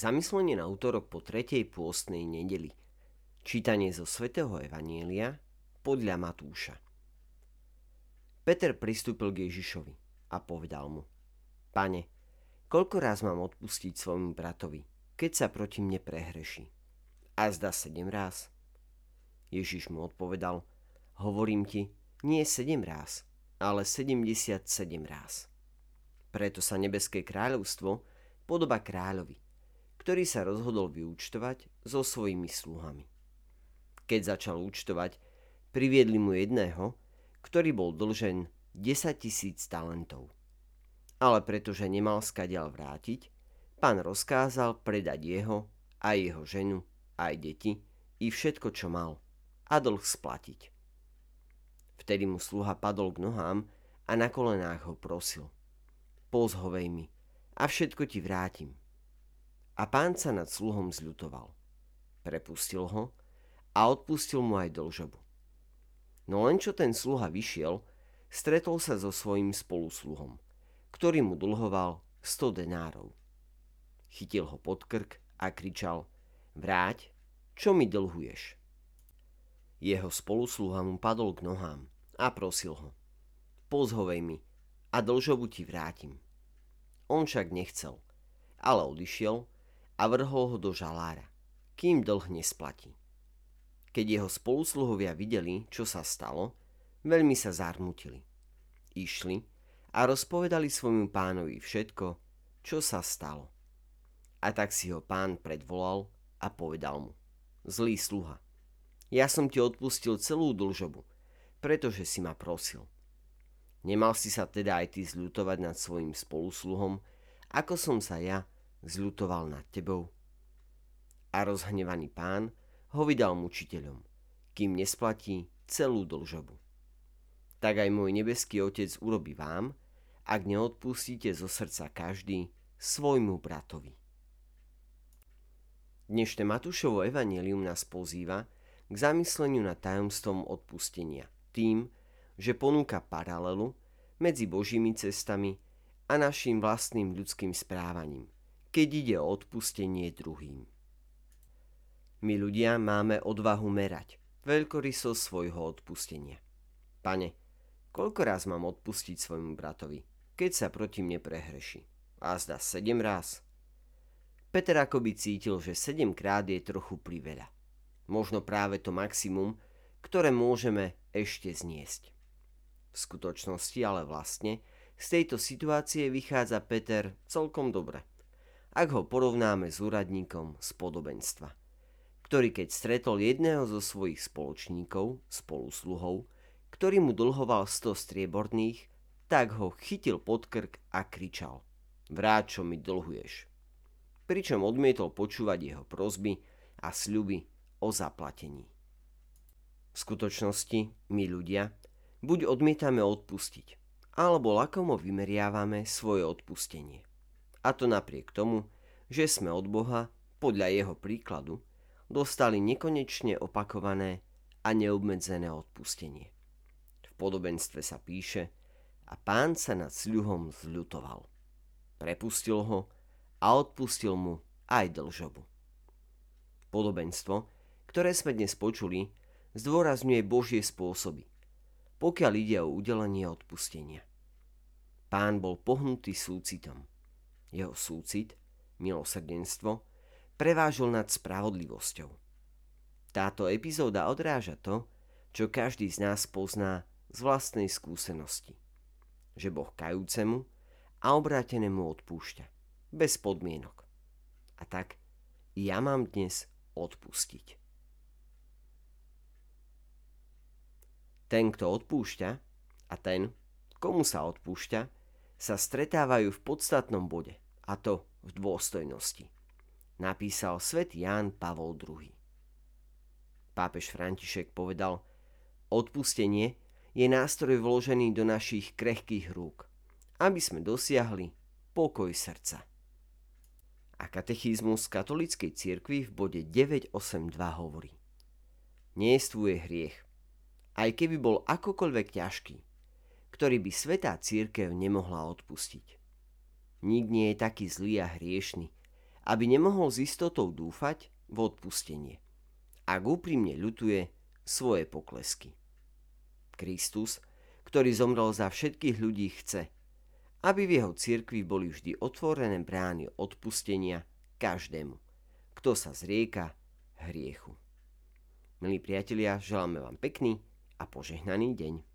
Zamyslenie na útorok po tretej pôstnej nedeli. Čítanie zo svätého Evanielia podľa Matúša. Peter pristúpil k Ježišovi a povedal mu Pane, koľko raz mám odpustiť svojmu bratovi, keď sa proti mne prehreší? A zda sedem raz? Ježiš mu odpovedal Hovorím ti, nie sedem raz, ale sedemdesiat sedem raz. Preto sa nebeské kráľovstvo podoba kráľovi, ktorý sa rozhodol vyúčtovať so svojimi sluhami. Keď začal účtovať, priviedli mu jedného, ktorý bol dlžen 10 tisíc talentov. Ale pretože nemal skadial vrátiť, pán rozkázal predať jeho, aj jeho ženu, aj deti, i všetko, čo mal, a dlh splatiť. Vtedy mu sluha padol k nohám a na kolenách ho prosil. Pozhovej mi a všetko ti vrátim. A pán sa nad sluhom zľutoval. Prepustil ho a odpustil mu aj dlžobu. No len čo ten sluha vyšiel, stretol sa so svojím spolusluhom, ktorý mu dlhoval 100 denárov. Chytil ho pod krk a kričal, vráť, čo mi dlhuješ? Jeho spolusluha mu padol k nohám a prosil ho, pozhovej mi a dlžobu ti vrátim. On však nechcel, ale odišiel a vrhol ho do žalára, kým dlh nesplatí. Keď jeho spolusluhovia videli, čo sa stalo, veľmi sa zarmutili. Išli a rozpovedali svojmu pánovi všetko, čo sa stalo. A tak si ho pán predvolal a povedal mu, zlý sluha, ja som ti odpustil celú dlžobu, pretože si ma prosil. Nemal si sa teda aj ty zľutovať nad svojim spolusluhom, ako som sa ja zľutoval nad tebou. A rozhnevaný pán ho vydal mučiteľom, kým nesplatí celú dlžobu. Tak aj môj nebeský otec urobí vám, ak neodpustíte zo srdca každý svojmu bratovi. Dnešné Matúšovo evanelium nás pozýva k zamysleniu nad tajomstvom odpustenia tým, že ponúka paralelu medzi Božími cestami a našim vlastným ľudským správaním, keď ide o odpustenie druhým. My ľudia máme odvahu merať veľkorysosť svojho odpustenia. Pane, koľko raz mám odpustiť svojmu bratovi, keď sa proti mne prehreši? A zda sedem raz? Peter akoby cítil, že sedemkrát je trochu priveľa. Možno práve to maximum, ktoré môžeme ešte zniesť. V skutočnosti ale vlastne z tejto situácie vychádza Peter celkom dobre, ak ho porovnáme s úradníkom z podobenstva, ktorý keď stretol jedného zo svojich spoločníkov, spolusluhov, ktorý mu dlhoval 100 strieborných, tak ho chytil pod krk a kričal Vráť, čo mi dlhuješ. Pričom odmietol počúvať jeho prozby a sľuby o zaplatení. V skutočnosti my ľudia buď odmietame odpustiť, alebo lakomo vymeriavame svoje odpustenie. A to napriek tomu, že sme od Boha, podľa jeho príkladu, dostali nekonečne opakované a neobmedzené odpustenie. V podobenstve sa píše a pán sa nad sľuhom zľutoval. Prepustil ho a odpustil mu aj dlžobu. Podobenstvo, ktoré sme dnes počuli, zdôrazňuje Božie spôsoby, pokiaľ ide o udelenie odpustenia. Pán bol pohnutý súcitom. Jeho súcit, milosrdenstvo, prevážil nad spravodlivosťou. Táto epizóda odráža to, čo každý z nás pozná z vlastnej skúsenosti. Že Boh kajúcemu a obrátenému odpúšťa. Bez podmienok. A tak ja mám dnes odpustiť. Ten, kto odpúšťa a ten, komu sa odpúšťa, sa stretávajú v podstatnom bode, a to v dôstojnosti. Napísal svätý Ján Pavol II. Pápež František povedal, odpustenie je nástroj vložený do našich krehkých rúk, aby sme dosiahli pokoj srdca. A katechizmus katolíckej cirkvi v bode 982 hovorí. Nejestvuje hriech, aj keby bol akokoľvek ťažký, ktorý by svetá církev nemohla odpustiť. Nik nie je taký zlý a hriešný, aby nemohol s istotou dúfať v odpustenie. Ak úprimne ľutuje svoje poklesky. Kristus, ktorý zomrel za všetkých ľudí, chce, aby v jeho cirkvi boli vždy otvorené brány odpustenia každému, kto sa zrieka hriechu. Milí priatelia, želáme vám pekný a požehnaný deň.